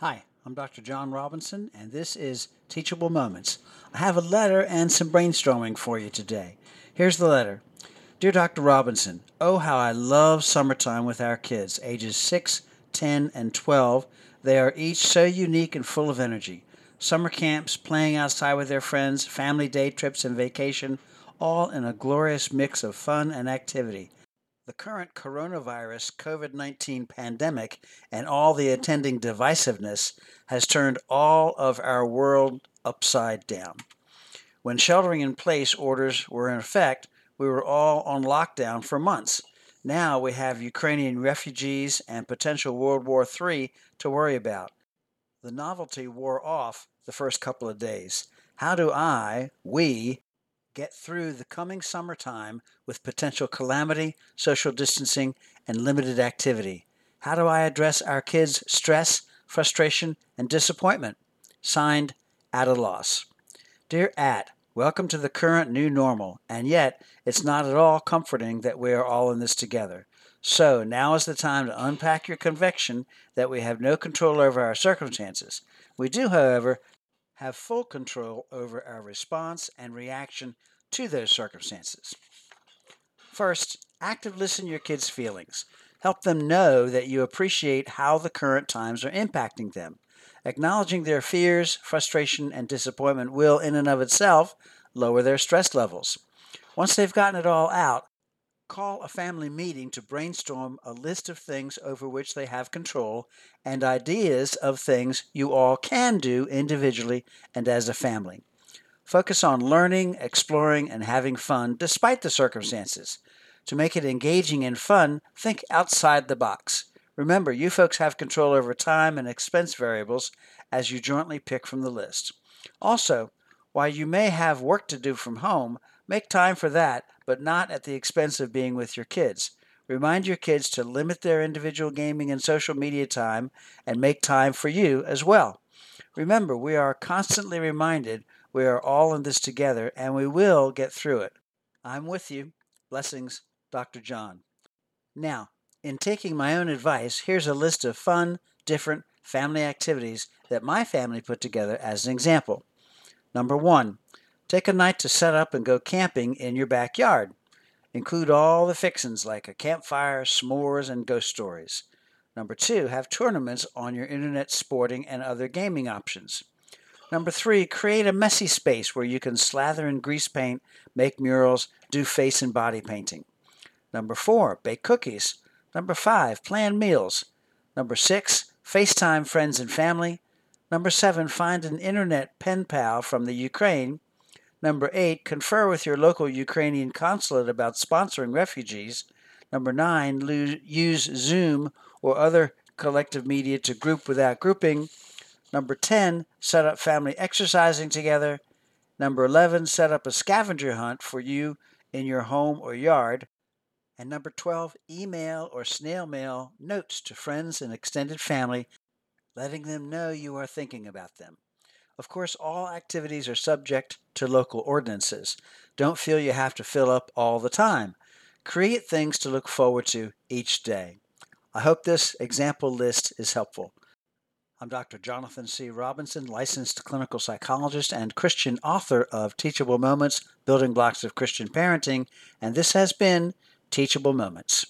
Hi, I'm Dr. Jon Robinson, and this is Teachable Moments. I have a letter and some brainstorming for you today. Here's the letter Dear Dr. Robinson, oh, how I love summertime with our kids, ages 6, 10, and 12. They are each so unique and full of energy. Summer camps, playing outside with their friends, family day trips, and vacation, all in a glorious mix of fun and activity. The current coronavirus COVID 19 pandemic and all the attending divisiveness has turned all of our world upside down. When sheltering in place orders were in effect, we were all on lockdown for months. Now we have Ukrainian refugees and potential World War III to worry about. The novelty wore off the first couple of days. How do I, we, get through the coming summertime with potential calamity, social distancing, and limited activity? How do I address our kids' stress, frustration, and disappointment? Signed, at a loss. Dear At, welcome to the current new normal, and yet it's not at all comforting that we are all in this together. So now is the time to unpack your conviction that we have no control over our circumstances. We do, however, have full control over our response and reaction to those circumstances. First, active listen to your kids' feelings. Help them know that you appreciate how the current times are impacting them. Acknowledging their fears, frustration, and disappointment will, in and of itself, lower their stress levels. Once they've gotten it all out, call a family meeting to brainstorm a list of things over which they have control and ideas of things you all can do individually and as a family. Focus on learning, exploring, and having fun despite the circumstances. To make it engaging and fun, think outside the box. Remember, you folks have control over time and expense variables as you jointly pick from the list. Also, while you may have work to do from home, make time for that, but not at the expense of being with your kids. Remind your kids to limit their individual gaming and social media time and make time for you as well. Remember, we are constantly reminded we are all in this together and we will get through it. I'm with you. Blessings, Dr. Jon. Now, in taking my own advice, here's a list of fun, different family activities that my family put together as an example. Number one, take a night to set up and go camping in your backyard. Include all the fixins like a campfire, s'mores, and ghost stories. Number two, have tournaments on your internet sporting and other gaming options. Number three, create a messy space where you can slather in grease paint, make murals, do face and body painting. Number four, bake cookies. Number five, plan meals. Number six, FaceTime friends and family. Number seven, find an internet pen pal from the Ukraine. Number eight, confer with your local Ukrainian consulate about sponsoring refugees. Number nine, use Zoom or other collective media to group without grouping. Number 10, set up family exercising together. Number 11, set up a scavenger hunt for you in your home or yard. And number 12, email or snail mail notes to friends and extended family, letting them know you are thinking about them. Of course, all activities are subject to local ordinances. Don't feel you have to fill up all the time. Create things to look forward to each day. I hope this example list is helpful. I'm Dr. Jonathan C. Robinson, licensed clinical psychologist and Christian author of Teachable Moments Building Blocks of Christian Parenting, and this has been Teachable Moments.